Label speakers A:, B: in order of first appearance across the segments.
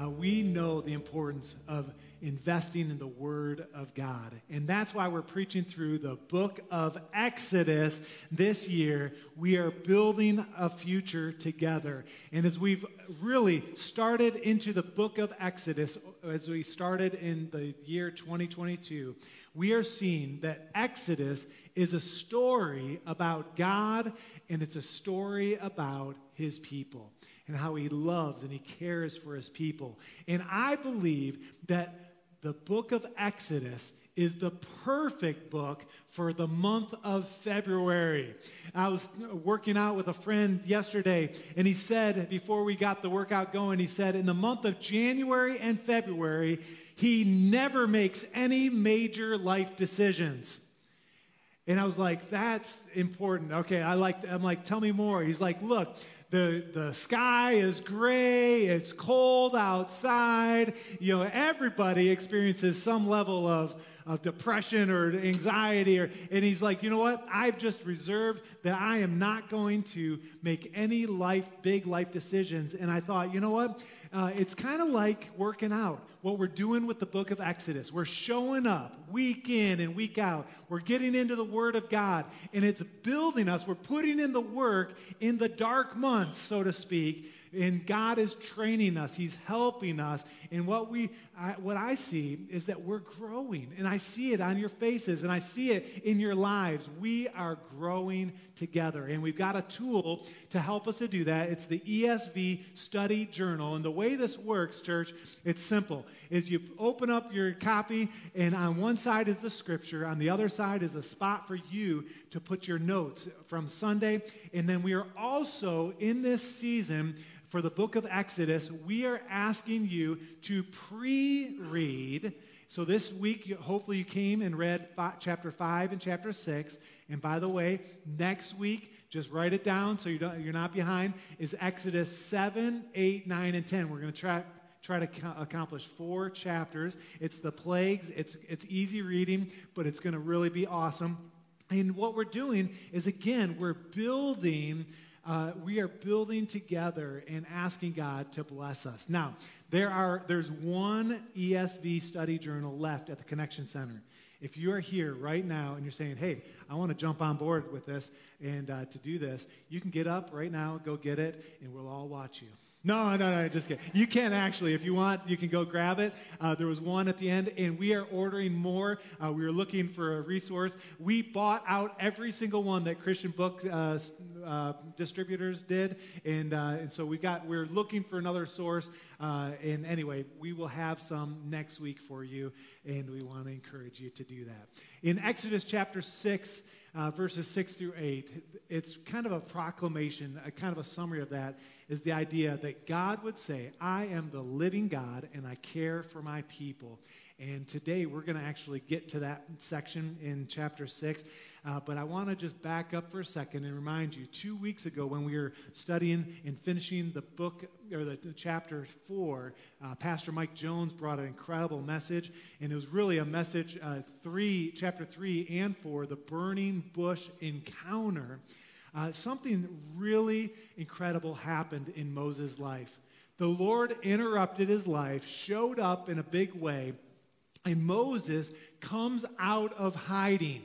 A: Uh, we know the importance of investing in the Word of God. And that's why we're preaching through the book of Exodus this year. We are building a future together. And as we've really started into the book of Exodus, as we started in the year 2022, we are seeing that Exodus is a story about God and it's a story about his people and how he loves and he cares for his people. And I believe that the book of Exodus is the perfect book for the month of February. I was working out with a friend yesterday, and he said, before we got the workout going, he said, in the month of January and February, he never makes any major life decisions. And I was like, that's important. Okay, I like, I'm like, tell me more. He's like, look, the, the sky is gray, it's cold outside. You know, everybody experiences some level of, of depression or anxiety. Or, and he's like, you know what? I've just reserved that I am not going to make any life, big life decisions. And I thought, you know what? Uh, it's kind of like working out what we're doing with the book of Exodus. We're showing up week in and week out. We're getting into the Word of God, and it's building us. We're putting in the work in the dark months, so to speak, and God is training us. He's helping us. And what we, I, what I see is that we're growing, and I see it on your faces, and I see it in your lives. We are growing together, and we've got a tool to help us to do that. It's the ESV Study Journal, and the way this works, church, it's simple: is you open up your copy, and on one side is the Scripture, on the other side is a spot for you to put your notes from Sunday, and then we are also in this season for the book of Exodus, we are asking you to pre read. So this week, hopefully, you came and read five, chapter 5 and chapter 6. And by the way, next week, just write it down so you you're not behind, is Exodus 7, 8, 9, and 10. We're going to try try to accomplish four chapters. It's the plagues. It's, it's easy reading, but it's going to really be awesome. And what we're doing is, again, we're building uh, we are building together and asking God to bless us. Now, there are there's one ESV study journal left at the Connection Center. If you are here right now and you're saying, "Hey, I want to jump on board with this and uh, to do this," you can get up right now, go get it, and we'll all watch you. No, no, no, just kidding. You can actually, if you want, you can go grab it. Uh, there was one at the end, and we are ordering more. Uh, we were looking for a resource. We bought out every single one that Christian book uh, uh distributors did, and, uh, and so we got. We're looking for another source. Uh, and anyway, we will have some next week for you, and we want to encourage you to do that. In Exodus chapter six uh, verses 6 through 8, it's kind of a proclamation, a kind of a summary of that, is the idea that God would say, I am the living God and I care for my people. And today we're going to actually get to that section in chapter 6. Uh, but I want to just back up for a second and remind you two weeks ago when we were studying and finishing the book or the, the chapter 4, uh, Pastor Mike Jones brought an incredible message. And it was really a message, uh, 3, chapter 3 and 4, the burning bush encounter. Uh, something really incredible happened in Moses' life. The Lord interrupted his life, showed up in a big way and Moses comes out of hiding.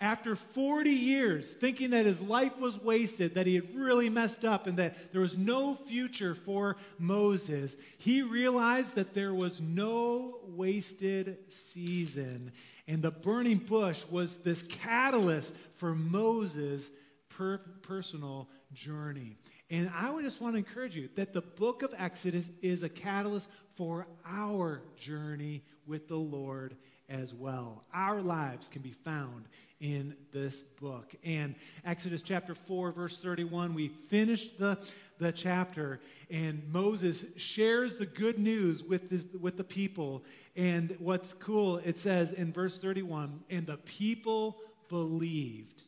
A: After 40 years, thinking that his life was wasted, that he had really messed up, and that there was no future for Moses, he realized that there was no wasted season. And the burning bush was this catalyst for Moses' per- personal journey. And I would just want to encourage you that the book of Exodus is a catalyst for our journey with the Lord as well. Our lives can be found in this book. And Exodus chapter 4, verse 31, we finished the, the chapter, and Moses shares the good news with, this, with the people. And what's cool, it says in verse 31 and the people believed.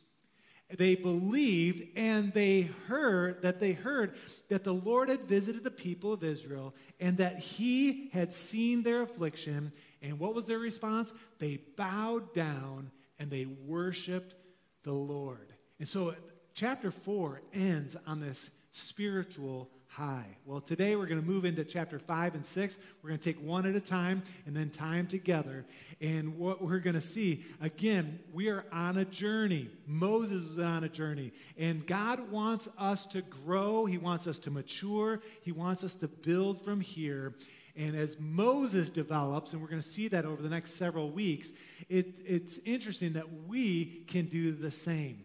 A: They believed and they heard that they heard that the Lord had visited the people of Israel and that he had seen their affliction. And what was their response? They bowed down and they worshiped the Lord. And so chapter 4 ends on this spiritual high. Well, today we're going to move into chapter 5 and 6. We're going to take one at a time and then time together. And what we're going to see, again, we are on a journey. Moses was on a journey. And God wants us to grow, He wants us to mature, He wants us to build from here. And as Moses develops, and we're going to see that over the next several weeks, it, it's interesting that we can do the same.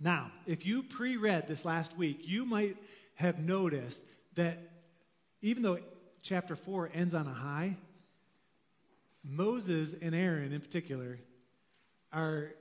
A: Now, if you pre read this last week, you might have noticed that even though chapter 4 ends on a high, Moses and Aaron in particular are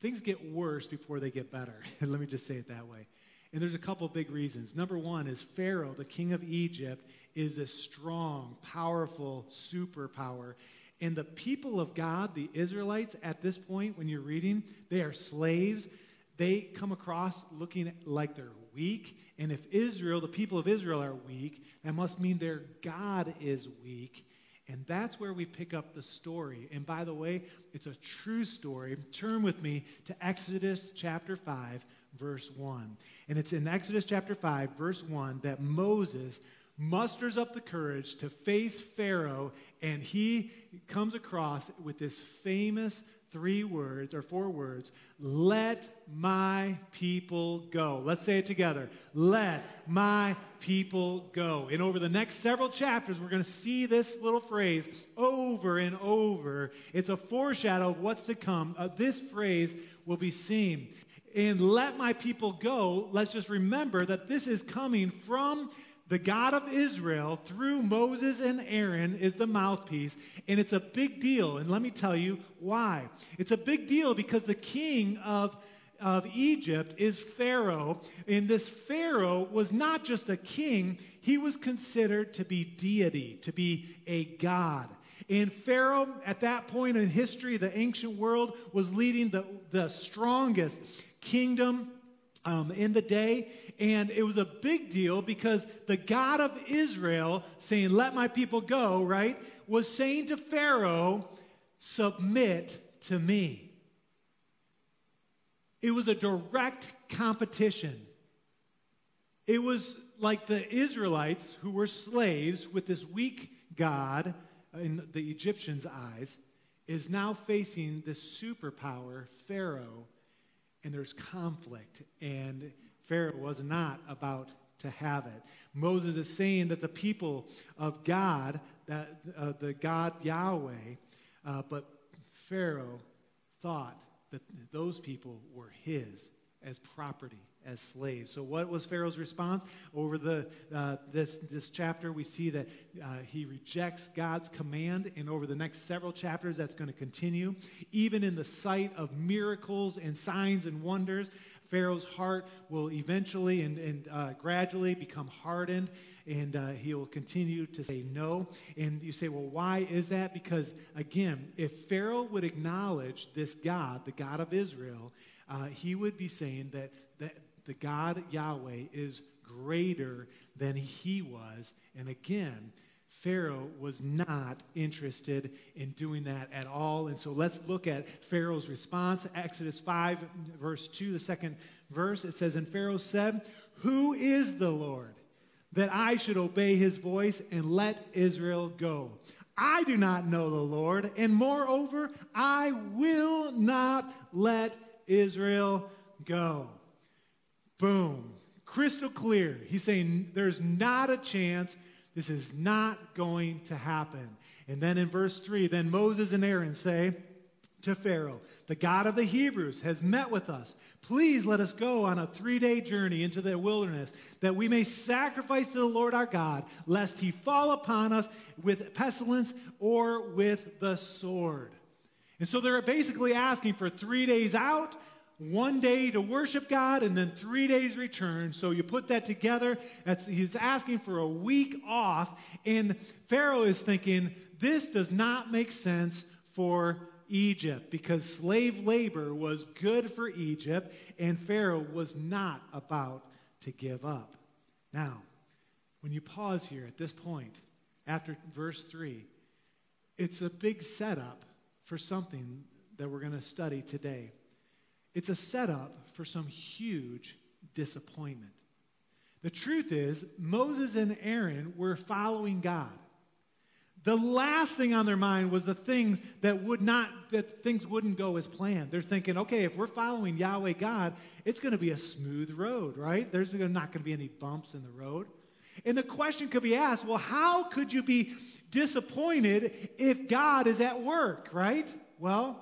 A: things get worse before they get better. Let me just say it that way. And there's a couple big reasons. Number one is Pharaoh, the king of Egypt, is a strong, powerful superpower. And the people of God, the Israelites, at this point, when you're reading, they are slaves. They come across looking like they're weak. And if Israel, the people of Israel, are weak, that must mean their God is weak. And that's where we pick up the story. And by the way, it's a true story. Turn with me to Exodus chapter 5, verse 1. And it's in Exodus chapter 5, verse 1, that Moses musters up the courage to face Pharaoh, and he comes across with this famous three words or four words let my people go. Let's say it together. Let my people go. And over the next several chapters, we're going to see this little phrase over and over. It's a foreshadow of what's to come. Uh, this phrase will be seen. And let my people go, let's just remember that this is coming from the God of Israel, through Moses and Aaron, is the mouthpiece, and it's a big deal. And let me tell you why. It's a big deal because the king of, of Egypt is Pharaoh, and this Pharaoh was not just a king, he was considered to be deity, to be a god. And Pharaoh, at that point in history, the ancient world, was leading the, the strongest kingdom um, in the day. And it was a big deal because the God of Israel, saying, Let my people go, right, was saying to Pharaoh, Submit to me. It was a direct competition. It was like the Israelites who were slaves with this weak God in the Egyptians' eyes is now facing this superpower, Pharaoh, and there's conflict. And Pharaoh was not about to have it. Moses is saying that the people of God, that uh, the God Yahweh, uh, but Pharaoh thought that those people were his as property, as slaves. So, what was Pharaoh's response? Over the, uh, this, this chapter, we see that uh, he rejects God's command, and over the next several chapters, that's going to continue. Even in the sight of miracles and signs and wonders, Pharaoh's heart will eventually and, and uh, gradually become hardened, and uh, he will continue to say no. And you say, well, why is that? Because, again, if Pharaoh would acknowledge this God, the God of Israel, uh, he would be saying that, that the God Yahweh is greater than he was. And again, Pharaoh was not interested in doing that at all. And so let's look at Pharaoh's response. Exodus 5, verse 2, the second verse, it says, And Pharaoh said, Who is the Lord that I should obey his voice and let Israel go? I do not know the Lord, and moreover, I will not let Israel go. Boom. Crystal clear. He's saying there's not a chance. This is not going to happen. And then in verse 3, then Moses and Aaron say to Pharaoh, The God of the Hebrews has met with us. Please let us go on a three day journey into the wilderness, that we may sacrifice to the Lord our God, lest he fall upon us with pestilence or with the sword. And so they're basically asking for three days out, one day to worship God, and then three days return. So you put that together. That's, he's asking for a week off. And Pharaoh is thinking, this does not make sense for Egypt because slave labor was good for Egypt and Pharaoh was not about to give up. Now, when you pause here at this point, after verse 3, it's a big setup for something that we're going to study today. It's a setup for some huge disappointment. The truth is, Moses and Aaron were following God. The last thing on their mind was the things that would not, that things wouldn't go as planned. They're thinking, okay, if we're following Yahweh God, it's going to be a smooth road, right? There's not going to be any bumps in the road. And the question could be asked, well, how could you be disappointed if God is at work, right? Well,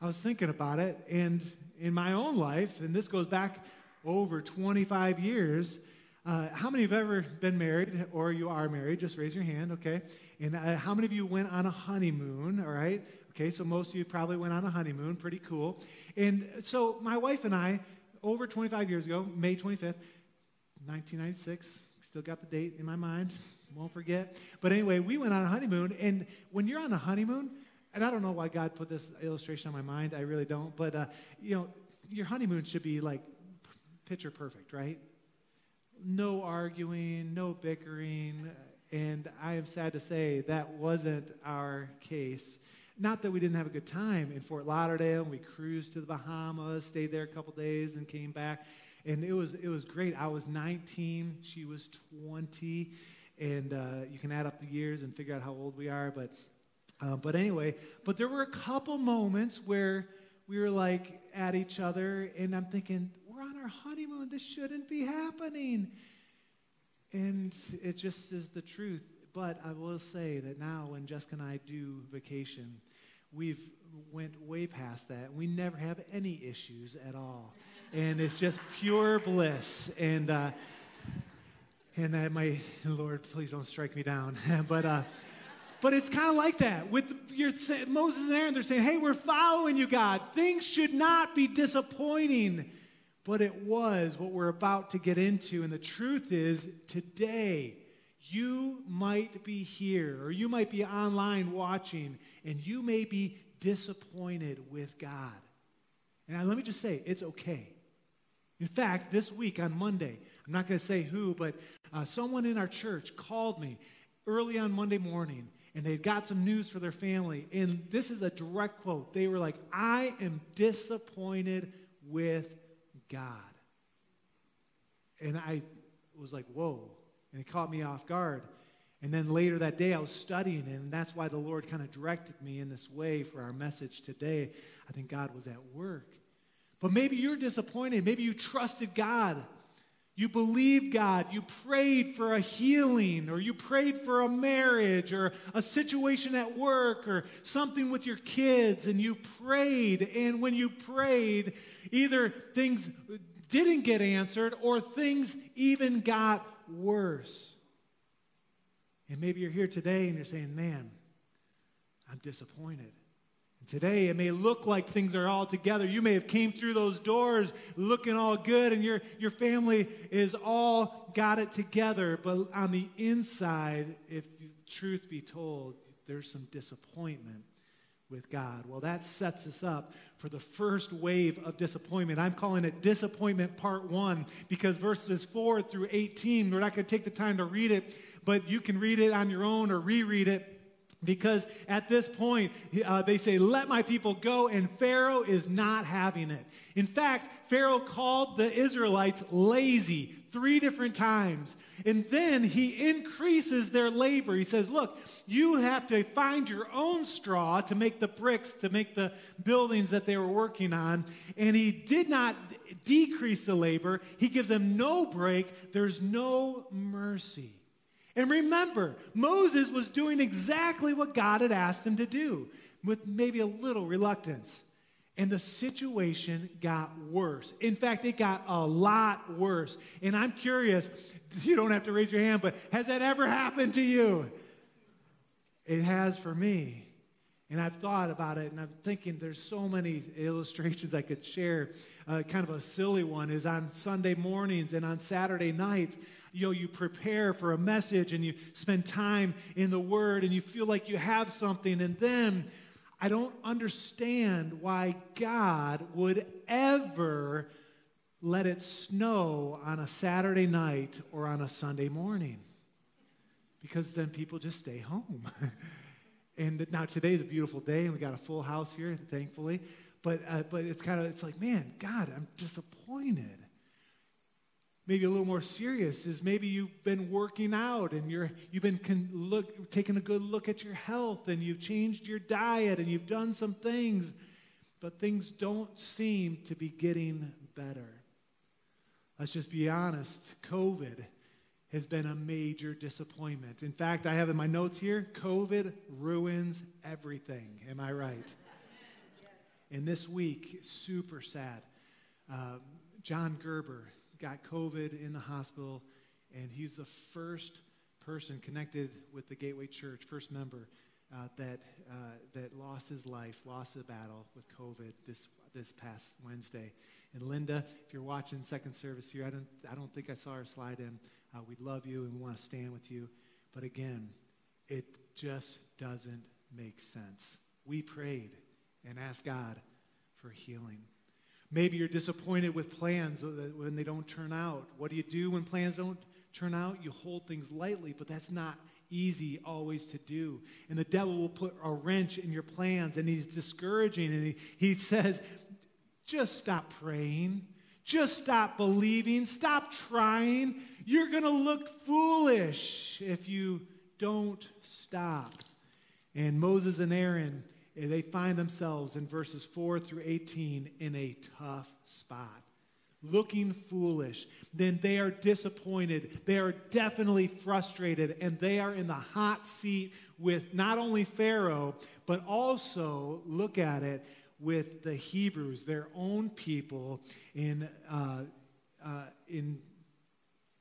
A: I was thinking about it, and in my own life, and this goes back over 25 years, uh, how many have ever been married or you are married? Just raise your hand, okay? And uh, how many of you went on a honeymoon, all right? Okay, so most of you probably went on a honeymoon, pretty cool. And so my wife and I, over 25 years ago, May 25th, 1996, still got the date in my mind, won't forget. But anyway, we went on a honeymoon, and when you're on a honeymoon, and I don't know why God put this illustration on my mind, I really don't, but uh, you know, your honeymoon should be like picture perfect, right? no arguing, no bickering, and I am sad to say that wasn't our case. Not that we didn't have a good time in Fort Lauderdale, we cruised to the Bahamas, stayed there a couple days, and came back, and it was it was great. I was 19, she was 20, and uh, you can add up the years and figure out how old we are. But uh, but anyway, but there were a couple moments where we were like at each other, and I'm thinking, we're on our honeymoon. This shouldn't be happening. And it just is the truth. But I will say that now when Jessica and I do vacation, we've went way past that. We never have any issues at all. And it's just pure bliss. And, uh, and I, my Lord, please don't strike me down. but, uh, but it's kind of like that. With your, Moses and Aaron, they're saying, hey, we're following you, God. Things should not be disappointing but it was what we're about to get into. And the truth is, today, you might be here or you might be online watching and you may be disappointed with God. And let me just say, it's okay. In fact, this week on Monday, I'm not going to say who, but uh, someone in our church called me early on Monday morning and they'd got some news for their family. And this is a direct quote. They were like, I am disappointed with God. And I was like, whoa. And it caught me off guard. And then later that day, I was studying and that's why the Lord kind of directed me in this way for our message today. I think God was at work. But maybe you're disappointed. Maybe you trusted God. You believed God. You prayed for a healing, or you prayed for a marriage, or a situation at work, or something with your kids, and you prayed. And when you prayed, either things didn't get answered or things even got worse. And maybe you're here today and you're saying, man, I'm disappointed. Today it may look like things are all together. You may have came through those doors looking all good and your, your family is all got it together. But on the inside, if truth be told, there's some disappointment with God. Well, that sets us up for the first wave of disappointment. I'm calling it disappointment part one because verses 4 through 18, we're not going to take the time to read it, but you can read it on your own or reread it. Because at this point, uh, they say, Let my people go, and Pharaoh is not having it. In fact, Pharaoh called the Israelites lazy three different times. And then he increases their labor. He says, Look, you have to find your own straw to make the bricks, to make the buildings that they were working on. And he did not decrease the labor, he gives them no break. There's no mercy. And remember, Moses was doing exactly what God had asked him to do, with maybe a little reluctance. And the situation got worse. In fact, it got a lot worse. And I'm curious, you don't have to raise your hand, but has that ever happened to you? It has for me. And I've thought about it, and I'm thinking there's so many illustrations I could share. Uh, kind of a silly one is on Sunday mornings and on Saturday nights, you know, you prepare for a message and you spend time in the Word and you feel like you have something, and then I don't understand why God would ever let it snow on a Saturday night or on a Sunday morning. Because then people just stay home. and now today is a beautiful day and we got a full house here, thankfully. But, uh, but it's kind of, it's like, man, God, I'm disappointed maybe a little more serious is maybe you've been working out and you're, you've been con- look, taking a good look at your health and you've changed your diet and you've done some things, but things don't seem to be getting better. Let's just be honest COVID has been a major disappointment. In fact, I have in my notes here COVID ruins everything. Am I right? And this week, super sad. Uh, John Gerber, got COVID in the hospital, and he's the first person connected with the Gateway Church, first member uh, that uh, that lost his life, lost the battle with COVID this this past Wednesday. And Linda, if you're watching second service here, I don't I don't think I saw her slide in. Uh, we love you and we want to stand with you, but again, it just doesn't make sense. We prayed and asked God for healing. Maybe you're disappointed with plans when they don't turn out. What do you do when plans don't turn out? You hold things lightly, but that's not easy always to do. And the devil will put a wrench in your plans, and he's discouraging, and he, he says, just stop praying. Just stop believing. Stop trying. You're going to look foolish if you don't stop. And Moses and Aaron eh, they find themselves in verses 4 through 18 in a tough spot. Looking foolish, then they are disappointed. They are definitely frustrated, and they are in the hot seat with not only Pharaoh, but also, look at it, with the Hebrews, their own people. In, uh, uh, in,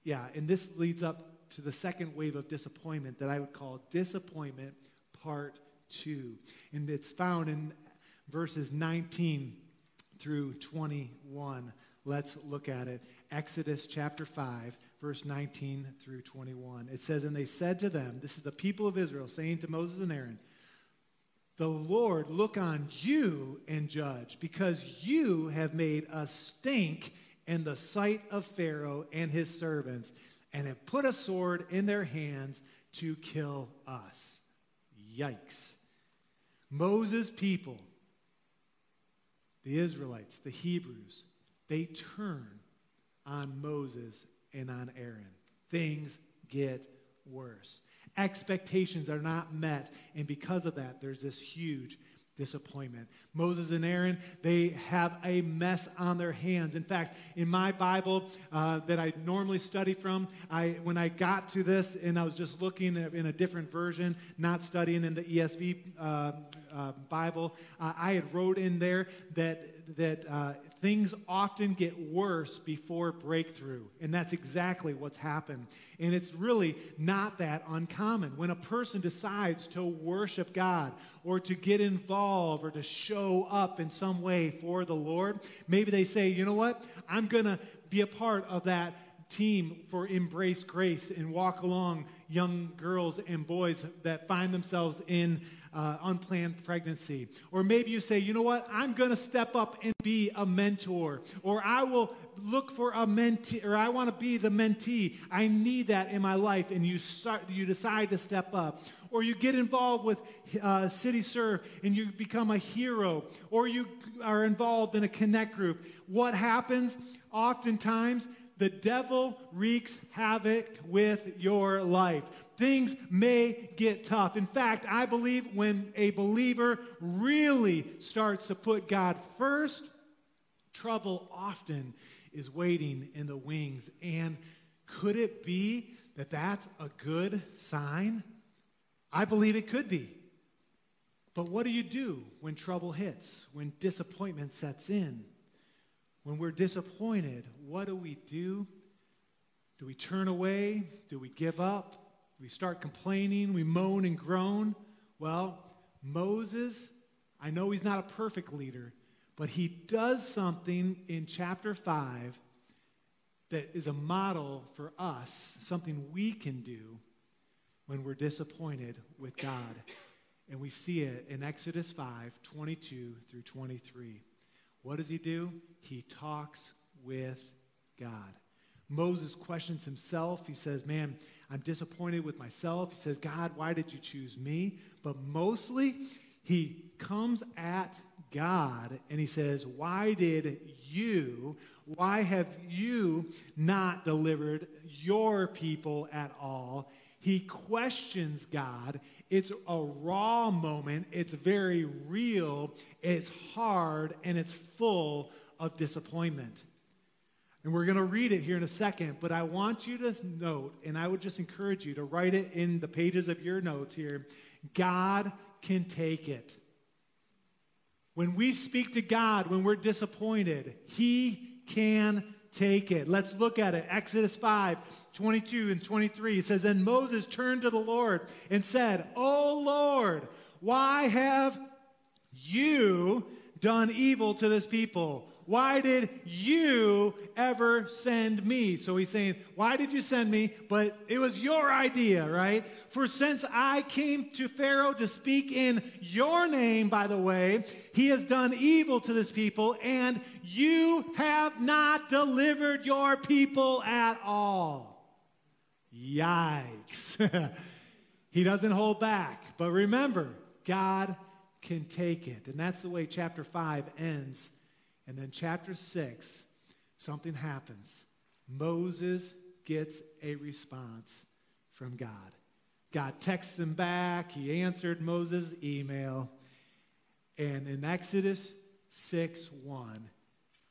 A: yeah, and this leads up to the second wave of disappointment that I would call disappointment part 2. And it's found in verses 19 through 21. Let's look at it. Exodus chapter 5, verse 19 through 21. It says, And they said to them, This is the people of Israel saying to Moses and Aaron, The Lord look on you and judge, because you have made us stink in the sight of Pharaoh and his servants, and have put a sword in their hands to kill us. Yikes. Moses' people, the Israelites, the Hebrews, they turn on Moses and on Aaron. Things get worse. Expectations are not met, and because of that, there's this huge disappointment. Moses and Aaron, they have a mess on their hands. In fact, in my Bible uh, that I normally study from, I, when I got to this and I was just looking in a different version, not studying in the ESV uh, uh, Bible, I had wrote in there that that uh, things often get worse before breakthrough. And that's exactly what's happened. And it's really not that uncommon. When a person decides to worship God or to get involved or to show up in some way for the Lord, maybe they say, you know what? I'm going to be a part of that team for Embrace Grace and walk along young girls and boys that find themselves in uh, unplanned pregnancy. Or maybe you say, you know what, I'm going to step up and be a mentor. Or I will look for a mentee, or I want to be the mentee. I need that in my life. And you, start, you decide to step up. Or you get involved with uh, City Serve and you become a hero. Or you are involved in a connect group. What happens? Oftentimes, the devil wreaks havoc with your life. Things may get tough. In fact, I believe when a believer really starts to put God first, trouble often is waiting in the wings. And could it be that that's a good sign? I believe it could be. But what do you do when trouble hits, when disappointment sets in? When we're disappointed, what do we do? Do we turn away? Do we give up? Do we start complaining? We moan and groan? Well, Moses, I know he's not a perfect leader, but he does something in chapter 5 that is a model for us, something we can do when we're disappointed with God. And we see it in Exodus 5 22 through 23. What does he do? He talks with God. Moses questions himself. He says, Man, I'm disappointed with myself. He says, God, why did you choose me? But mostly, he comes at God and he says, Why did you, why have you not delivered your people at all? He questions God. It's a raw moment. It's very real. It's hard and it's full of disappointment. And we're going to read it here in a second, but I want you to note, and I would just encourage you to write it in the pages of your notes here God can take it. When we speak to God, when we're disappointed, He can take it. Let's look at it. Exodus 5 22 and 23. It says, Then Moses turned to the Lord and said, Oh Lord, why have you done evil to this people? Why did you ever send me? So he's saying, Why did you send me? But it was your idea, right? For since I came to Pharaoh to speak in your name, by the way, he has done evil to this people, and you have not delivered your people at all. Yikes. he doesn't hold back. But remember, God can take it. And that's the way chapter 5 ends and then, chapter 6, something happens. Moses gets a response from God. God texts him back. He answered Moses' email. And in Exodus 6 1,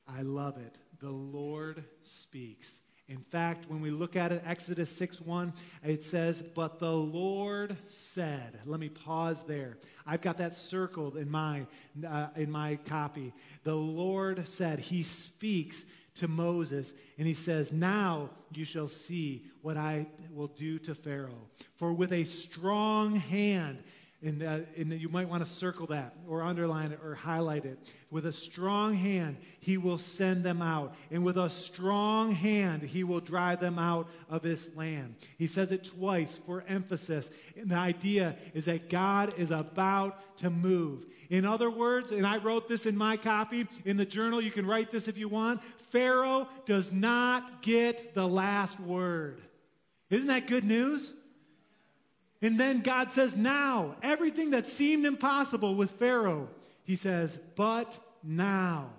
A: I love it. The Lord speaks. In fact, when we look at it, Exodus 6 1, it says, But the Lord said, let me pause there. I've got that circled in my, uh, in my copy. The Lord said, He speaks to Moses, and he says, Now you shall see what I will do to Pharaoh. For with a strong hand, and, uh, and you might want to circle that or underline it or highlight it. With a strong hand, he will send them out. And with a strong hand, he will drive them out of this land. He says it twice for emphasis. And the idea is that God is about to move. In other words, and I wrote this in my copy in the journal, you can write this if you want Pharaoh does not get the last word. Isn't that good news? And then God says, Now, everything that seemed impossible with Pharaoh, he says, But now.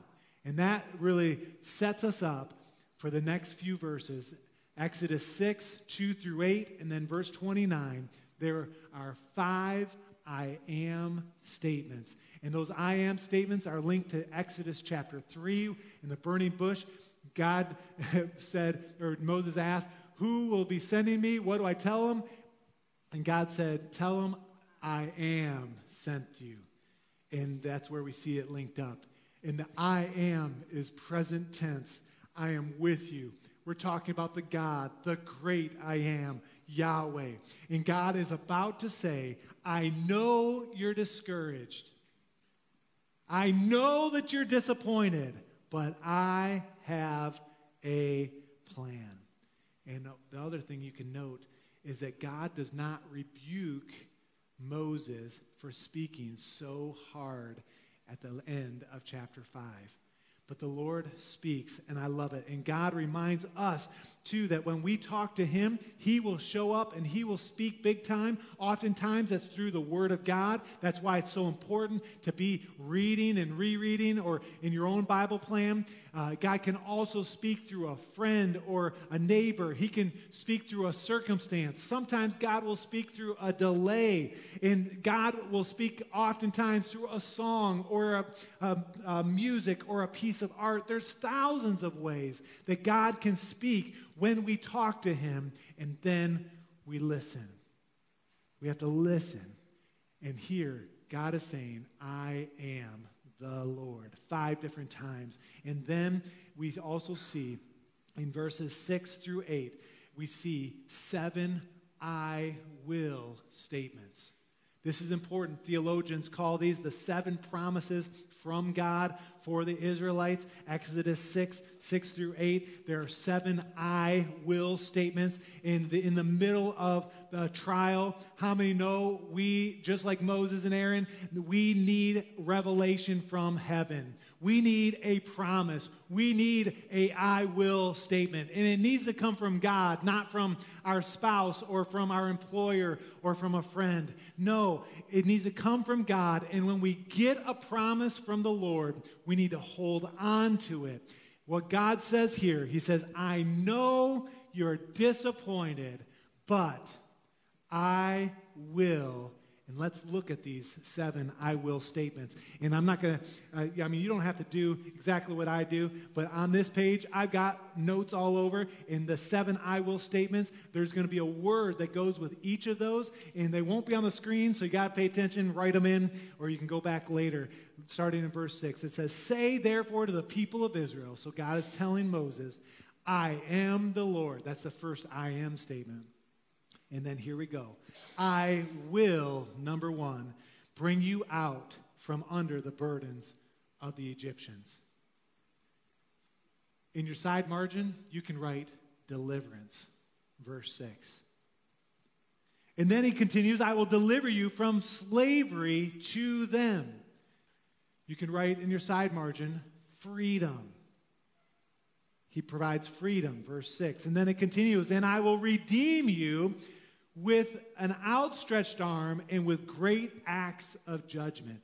A: And that really sets us up for the next few verses Exodus 6, 2 through 8, and then verse 29. There are five I am statements. And those I am statements are linked to Exodus chapter 3 in the burning bush. God said, or Moses asked, Who will be sending me? What do I tell them? And God said, Tell them I am sent you. And that's where we see it linked up. And the I am is present tense. I am with you. We're talking about the God, the great I am, Yahweh. And God is about to say, I know you're discouraged. I know that you're disappointed, but I have a plan. And the other thing you can note is that God does not rebuke Moses for speaking so hard at the end of chapter 5. But the Lord speaks, and I love it. And God reminds us, too, that when we talk to Him, He will show up and He will speak big time. Oftentimes, that's through the Word of God. That's why it's so important to be reading and rereading or in your own Bible plan. Uh, God can also speak through a friend or a neighbor. He can speak through a circumstance. Sometimes God will speak through a delay. And God will speak oftentimes through a song or a, a, a music or a piece of art. There's thousands of ways that God can speak when we talk to Him and then we listen. We have to listen and hear God is saying, I am the Lord, five different times. And then we also see in verses six through eight, we see seven I will statements. This is important. Theologians call these the seven promises from God for the Israelites. Exodus 6, 6 through 8. There are seven I will statements in the, in the middle of the trial. How many know we, just like Moses and Aaron, we need revelation from heaven? We need a promise. We need a I will statement. And it needs to come from God, not from our spouse or from our employer or from a friend. No, it needs to come from God. And when we get a promise from the Lord, we need to hold on to it. What God says here, He says, I know you're disappointed, but I will and let's look at these seven I will statements. And I'm not going to, uh, I mean, you don't have to do exactly what I do, but on this page, I've got notes all over. In the seven I will statements, there's going to be a word that goes with each of those, and they won't be on the screen, so you got to pay attention, write them in, or you can go back later. Starting in verse 6, it says, Say therefore to the people of Israel, so God is telling Moses, I am the Lord. That's the first I am statement. And then here we go. I will, number one, bring you out from under the burdens of the Egyptians. In your side margin, you can write deliverance, verse 6. And then he continues, I will deliver you from slavery to them. You can write in your side margin, freedom. He provides freedom, verse 6. And then it continues, and I will redeem you with an outstretched arm and with great acts of judgment.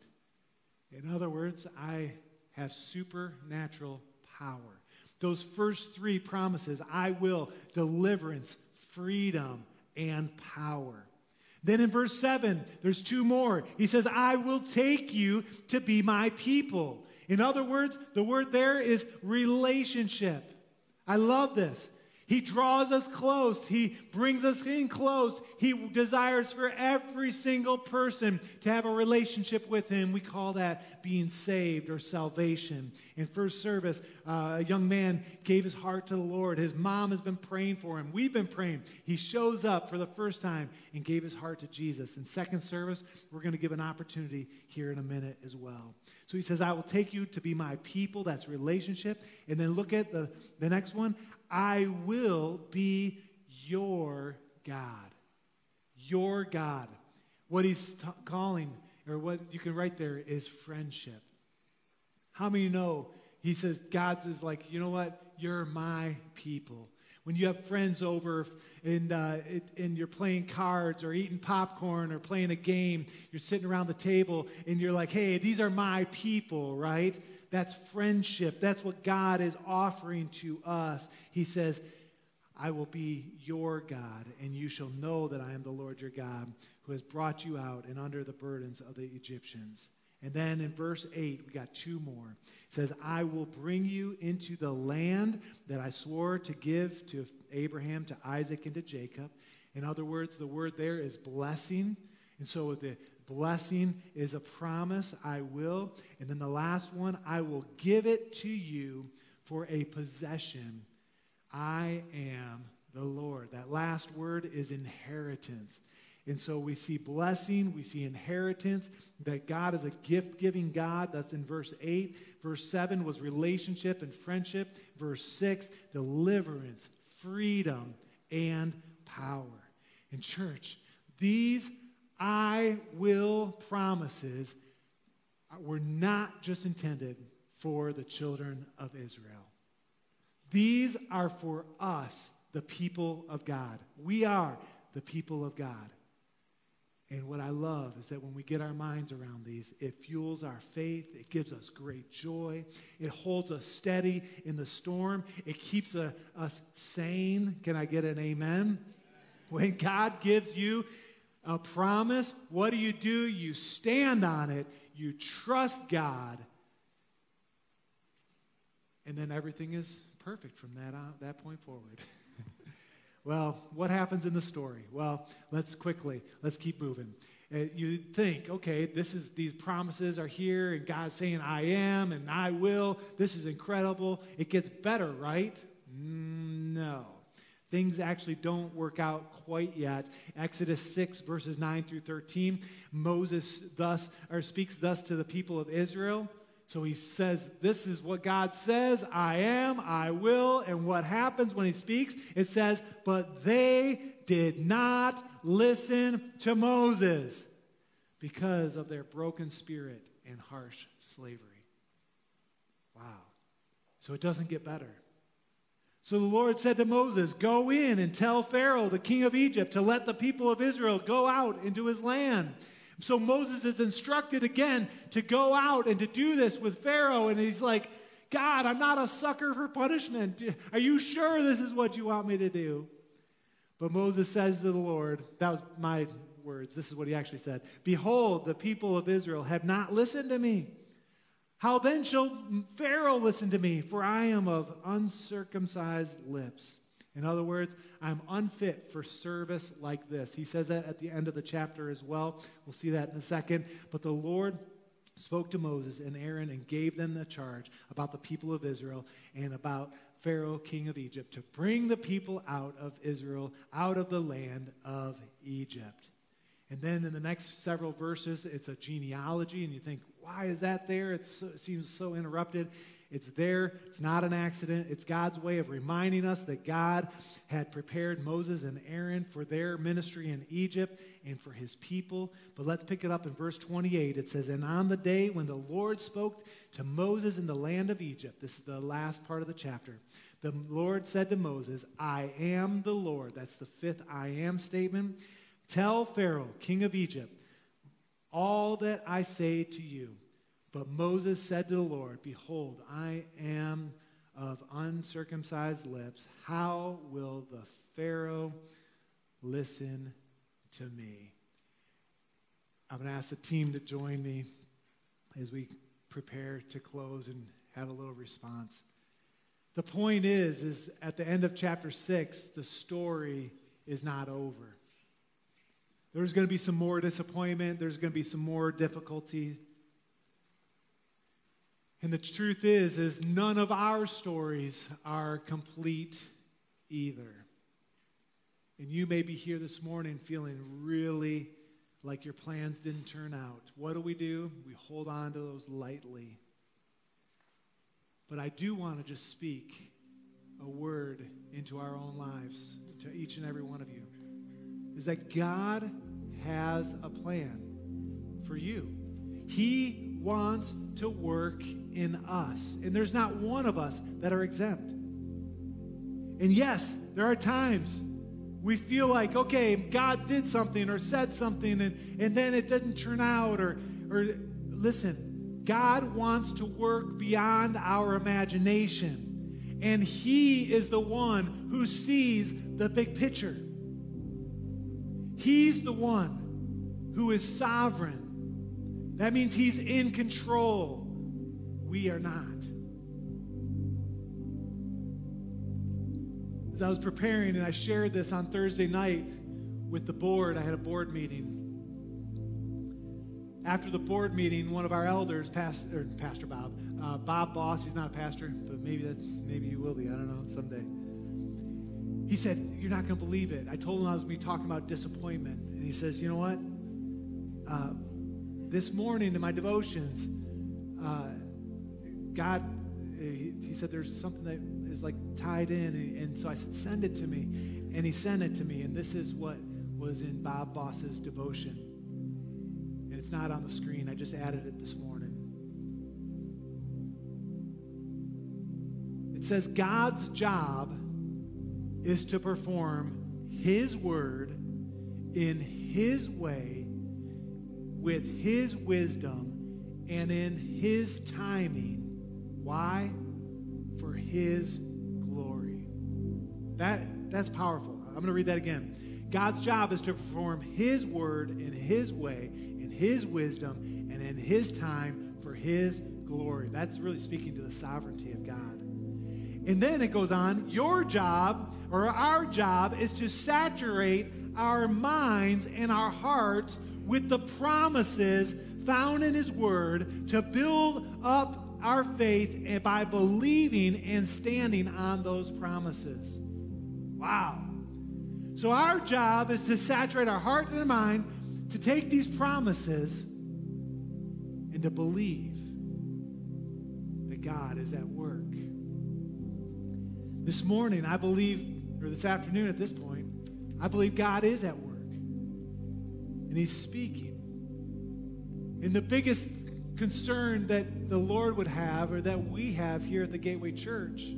A: In other words, I have supernatural power. Those first three promises I will, deliverance, freedom, and power. Then in verse 7, there's two more. He says, I will take you to be my people. In other words, the word there is relationship. I love this. He draws us close. He brings us in close. He desires for every single person to have a relationship with Him. We call that being saved or salvation. In first service, uh, a young man gave his heart to the Lord. His mom has been praying for him. We've been praying. He shows up for the first time and gave his heart to Jesus. In second service, we're going to give an opportunity here in a minute as well. So he says, I will take you to be my people. That's relationship. And then look at the, the next one. I will be your God. Your God. What he's t- calling, or what you can write there, is friendship. How many know? He says, God is like, you know what? You're my people. When you have friends over and, uh, it, and you're playing cards or eating popcorn or playing a game, you're sitting around the table and you're like, hey, these are my people, right? That's friendship. That's what God is offering to us. He says, I will be your God, and you shall know that I am the Lord your God, who has brought you out and under the burdens of the Egyptians. And then in verse 8, we got two more. It says, I will bring you into the land that I swore to give to Abraham, to Isaac, and to Jacob. In other words, the word there is blessing. And so with the, Blessing is a promise, I will. And then the last one, I will give it to you for a possession. I am the Lord. That last word is inheritance. And so we see blessing, we see inheritance, that God is a gift giving God. That's in verse 8. Verse 7 was relationship and friendship. Verse 6, deliverance, freedom, and power. In church, these I will promises were not just intended for the children of Israel. These are for us, the people of God. We are the people of God. And what I love is that when we get our minds around these, it fuels our faith. It gives us great joy. It holds us steady in the storm. It keeps a, us sane. Can I get an amen? When God gives you a promise, what do you do? You stand on it, you trust God, and then everything is perfect from that, on, that point forward. well, what happens in the story? Well, let's quickly, let's keep moving. Uh, you think, okay, this is these promises are here, and God's saying, I am and I will. This is incredible. It gets better, right? Mm, no. Things actually don't work out quite yet. Exodus 6, verses 9 through 13, Moses thus, or speaks thus to the people of Israel. So he says, This is what God says I am, I will. And what happens when he speaks? It says, But they did not listen to Moses because of their broken spirit and harsh slavery. Wow. So it doesn't get better. So the Lord said to Moses, Go in and tell Pharaoh, the king of Egypt, to let the people of Israel go out into his land. So Moses is instructed again to go out and to do this with Pharaoh. And he's like, God, I'm not a sucker for punishment. Are you sure this is what you want me to do? But Moses says to the Lord, that was my words. This is what he actually said Behold, the people of Israel have not listened to me. How then shall Pharaoh listen to me? For I am of uncircumcised lips. In other words, I'm unfit for service like this. He says that at the end of the chapter as well. We'll see that in a second. But the Lord spoke to Moses and Aaron and gave them the charge about the people of Israel and about Pharaoh, king of Egypt, to bring the people out of Israel, out of the land of Egypt. And then in the next several verses, it's a genealogy, and you think, why is that there? So, it seems so interrupted. It's there. It's not an accident. It's God's way of reminding us that God had prepared Moses and Aaron for their ministry in Egypt and for his people. But let's pick it up in verse 28. It says, And on the day when the Lord spoke to Moses in the land of Egypt, this is the last part of the chapter, the Lord said to Moses, I am the Lord. That's the fifth I am statement. Tell Pharaoh, king of Egypt, all that I say to you. But Moses said to the Lord, Behold, I am of uncircumcised lips. How will the Pharaoh listen to me? I'm going to ask the team to join me as we prepare to close and have a little response. The point is, is at the end of chapter 6, the story is not over. There's going to be some more disappointment. There's going to be some more difficulty. And the truth is is none of our stories are complete either. And you may be here this morning feeling really like your plans didn't turn out. What do we do? We hold on to those lightly. But I do want to just speak a word into our own lives, to each and every one of you, is that God has a plan for you. He wants to work in us. And there's not one of us that are exempt. And yes, there are times we feel like, okay, God did something or said something and, and then it didn't turn out. Or, or listen, God wants to work beyond our imagination. And He is the one who sees the big picture. He's the one who is sovereign that means He's in control. We are not. As I was preparing, and I shared this on Thursday night with the board, I had a board meeting. After the board meeting, one of our elders, Pastor, Pastor Bob, uh, Bob Boss, he's not a pastor, but maybe that, maybe he will be. I don't know someday. He said, "You're not going to believe it." I told him I was going to be talking about disappointment, and he says, "You know what? Uh, this morning in my devotions, uh, God, he, he, said there's something that is like tied in. And, and so I said, send it to me. And he sent it to me. And this is what was in Bob Boss's devotion. And it's not on the screen. I just added it this morning. It says God's job is to perform his word in his way with His wisdom and in His timing. Why? For His glory. That, that's powerful. I'm going to read that again. God's job is to perform His word in His way, in His wisdom, and in His time for His glory. That's really speaking to the sovereignty of God. And then it goes on your job, or our job, is to saturate our minds and our hearts with the promises found in His Word to build up our faith by believing and standing on those promises. Wow. So our job is to saturate our heart and our mind to take these promises and to believe that God is at work. This morning, I believe, or this afternoon at this point, I believe God is at work. And He's speaking. And the biggest concern that the Lord would have, or that we have here at the Gateway Church,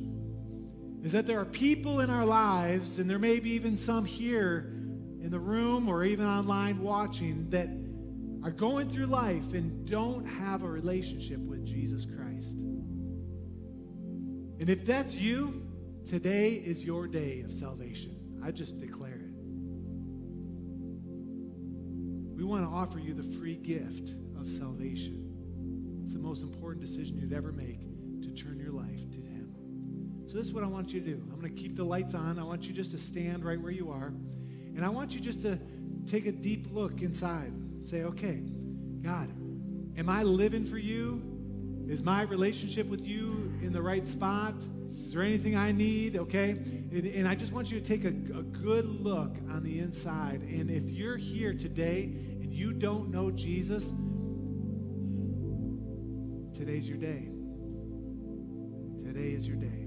A: is that there are people in our lives, and there may be even some here in the room or even online watching, that are going through life and don't have a relationship with Jesus Christ. And if that's you, today is your day of salvation. I just declare it. We want to offer you the free gift of salvation. It's the most important decision you'd ever make to turn your life to Him. so this is what I want you to do. I'm going to keep the lights on. I want you just to stand right where you are. And I want you just to take a deep look inside. Say, okay, God, am I living for you? Is my relationship with you in the right spot? Is there anything I need? Okay. And, and I just want you to take a, a good look on the inside. And if you're here today and you don't know Jesus, today's your day. Today is your day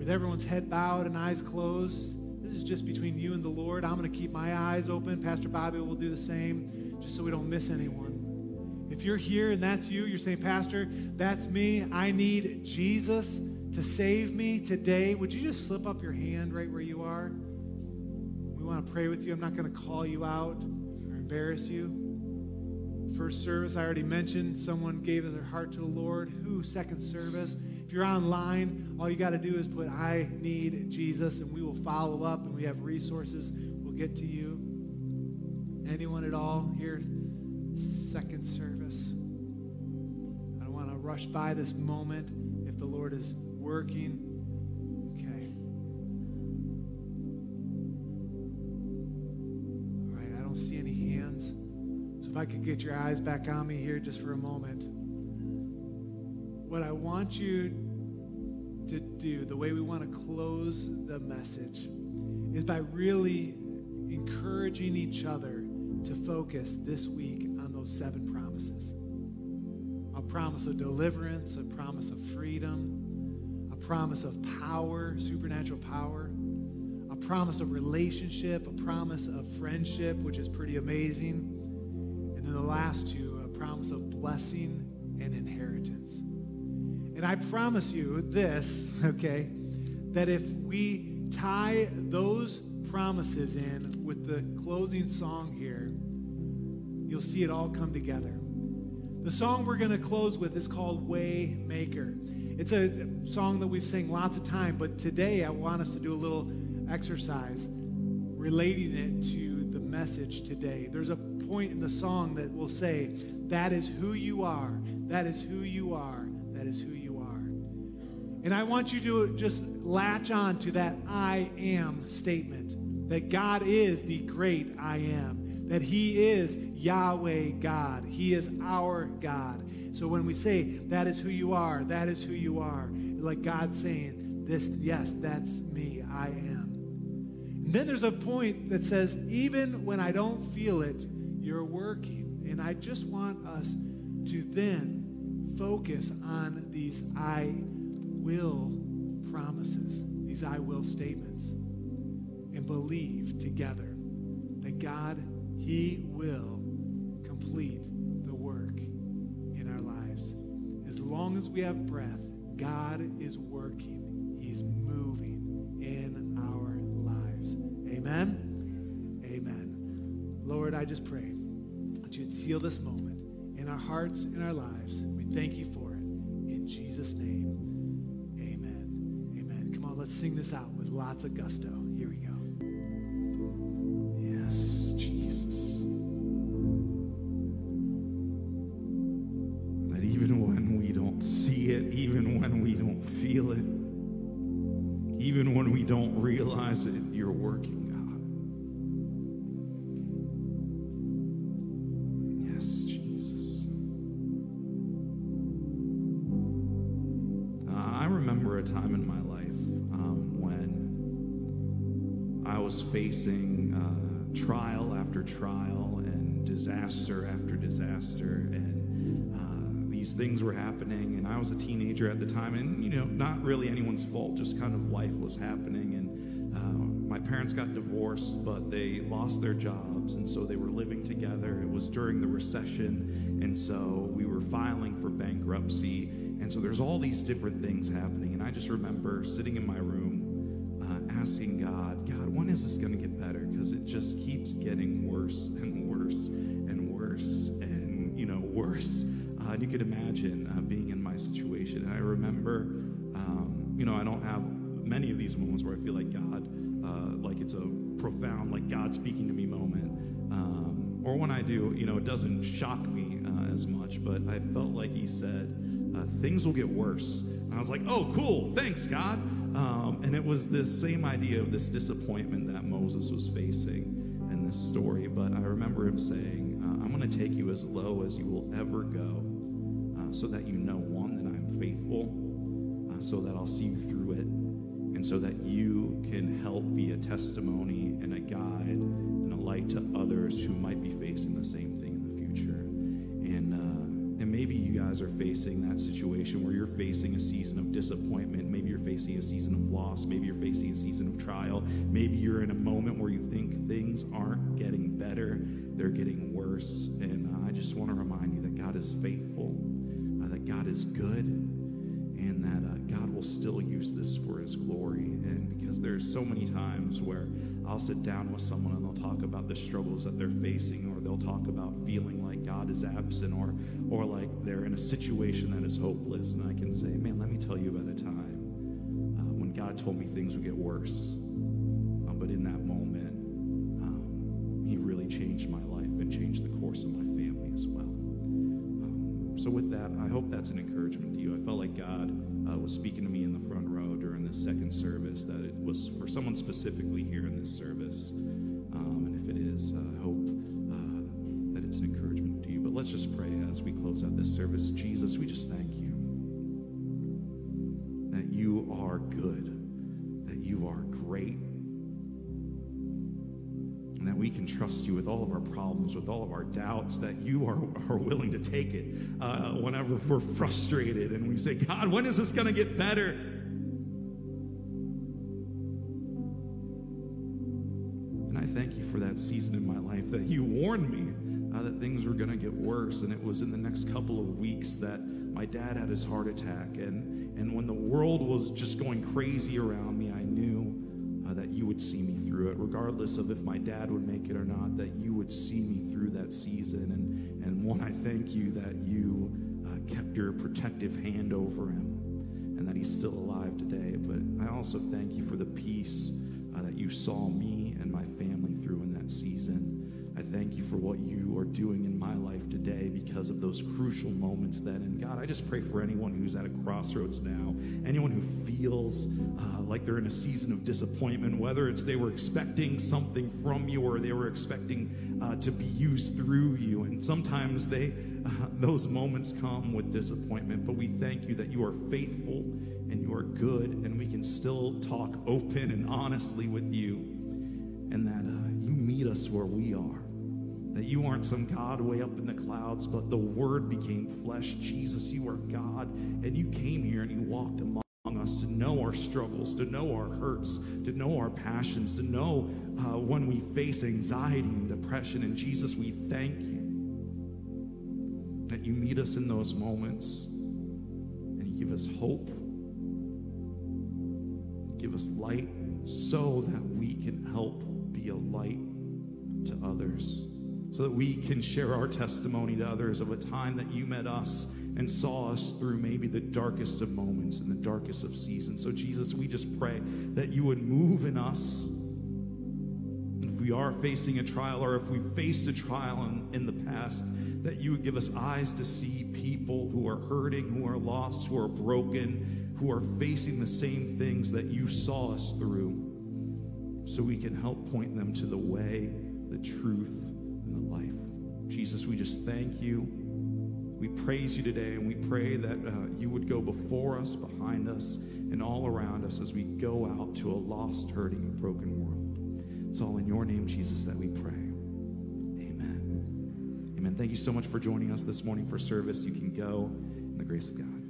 A: with everyone's head bowed and eyes closed. This is just between you and the Lord. I'm going to keep my eyes open. Pastor Bobby will do the same, just so we don't miss anyone. If you're here and that's you, you're saying, Pastor, that's me. I need Jesus to save me today. Would you just slip up your hand right where you are? We want to pray with you. I'm not going to call you out or embarrass you. First service, I already mentioned someone gave their heart to the Lord. Who? Second service. If you're online, all you got to do is put, I need Jesus, and we will follow up, and we have resources. We'll get to you. Anyone at all here? Second service. I don't want to rush by this moment if the Lord is working. Okay. All right, I don't see any hands. So if I could get your eyes back on me here just for a moment what I want you to do, the way we want to close the message, is by really encouraging each other to focus this week on those seven promises a promise of deliverance, a promise of freedom, promise of power, supernatural power, a promise of relationship, a promise of friendship, which is pretty amazing, and then the last two, a promise of blessing and inheritance. And I promise you this, okay, that if we tie those promises in with the closing song here, you'll see it all come together. The song we're going to close with is called Way Maker. It's a song that we've sang lots of time, but today I want us to do a little exercise relating it to the message today. There's a point in the song that will say, That is who you are. That is who you are. That is who you are. and I want you to just latch on to that I am statement that God is the great I am, that He is Yahweh God, He is our God. So when we say that is who you are, that is who you are, like God saying, This, yes, that's me, I am. And then there's a point that says, even when I don't feel it, you're working. And I just want us to then focus on these I will promises, these I will statements, and believe together that God, He will complete the work in our lives. As long as we have breath, God is working, He's moving in our lives. Amen? Amen. Lord, I just pray that you'd seal this moment in our hearts, in our lives. We thank you for it. In Jesus' name. Amen. Amen. Come on, let's sing this out with lots of gusto.
B: A time in my life um, when I was facing uh, trial after trial and disaster after disaster, and uh, these things were happening. And I was a teenager at the time, and you know, not really anyone's fault, just kind of life was happening. And uh, my parents got divorced, but they lost their jobs, and so they were living together. It was during the recession, and so we were filing for bankruptcy. And so there's all these different things happening. And I just remember sitting in my room uh, asking God, God, when is this going to get better? Because it just keeps getting worse and worse and worse and, you know, worse. Uh, and you could imagine uh, being in my situation. And I remember, um, you know, I don't have many of these moments where I feel like God, uh, like it's a profound, like God speaking to me moment. Um, or when I do, you know, it doesn't shock me uh, as much, but I felt like He said, uh, things will get worse. And I was like, oh, cool, thanks, God. Um, and it was this same idea of this disappointment that Moses was facing in this story. But I remember him saying, uh, I'm going to take you as low as you will ever go uh, so that you know, one, that I'm faithful, uh, so that I'll see you through it, and so that you can help be a testimony and a guide and a light to others who might be facing the same thing in the future. Maybe you guys are facing that situation where you're facing a season of disappointment. Maybe you're facing a season of loss. Maybe you're facing a season of trial. Maybe you're in a moment where you think things aren't getting better, they're getting worse. And uh, I just want to remind you that God is faithful, uh, that God is good, God will still use this for His glory. And because there's so many times where I'll sit down with someone and they'll talk about the struggles that they're facing, or they'll talk about feeling like God is absent, or or like they're in a situation that is hopeless, and I can say, "Man, let me tell you about a time uh, when God told me things would get worse." Uh, but in that moment, um, He really changed my life and changed the course of my family as well. Um, so, with that, I hope that's an encouragement to you. I felt like God was speaking to me in the front row during the second service, that it was for someone specifically here in this service. Um, and if it is, I hope uh, that it's an encouragement to you. But let's just pray as we close out this service. Jesus, we just thank you that you are good, that you are great, we can trust you with all of our problems, with all of our doubts, that you are, are willing to take it uh, whenever we're frustrated and we say, God, when is this going to get better? And I thank you for that season in my life that you warned me uh, that things were going to get worse. And it was in the next couple of weeks that my dad had his heart attack. And, and when the world was just going crazy around me, I knew uh, that you would see me through it, regardless of if my dad would make it or not, that you would see me through that season. And, and one, I thank you that you uh, kept your protective hand over him and that he's still alive today. But I also thank you for the peace uh, that you saw me and my family thank you for what you are doing in my life today because of those crucial moments then. And God, I just pray for anyone who's at a crossroads now, anyone who feels uh, like they're in a season of disappointment, whether it's they were expecting something from you or they were expecting uh, to be used through you. And sometimes they, uh, those moments come with disappointment, but we thank you that you are faithful and you are good, and we can still talk open and honestly with you, and that uh, you meet us where we are that you aren't some God way up in the clouds, but the Word became flesh. Jesus, you are God, and you came here and you walked among us to know our struggles, to know our hurts, to know our passions, to know uh, when we face anxiety and depression. And Jesus, we thank you that you meet us in those moments and you give us hope, give us light, so that we can help be a light to others so that we can share our testimony to others of a time that you met us and saw us through maybe the darkest of moments and the darkest of seasons. So, Jesus, we just pray that you would move in us. If we are facing a trial or if we faced a trial in, in the past, that you would give us eyes to see people who are hurting, who are lost, who are broken, who are facing the same things that you saw us through, so we can help point them to the way, the truth, and the life. Jesus, we just thank you. We praise you today, and we pray that uh, you would go before us, behind us, and all around us as we go out to a lost, hurting, and broken world.
C: It's all in your name, Jesus, that we pray. Amen. Amen. Thank you so much for joining us this morning for service. You can go in the grace of God.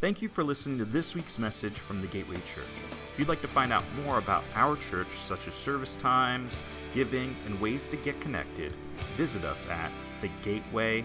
B: Thank you for listening to this week's message from the Gateway Church. If you'd like to find out more about our church, such as service times, giving, and ways to get connected, visit us at thegateway.church.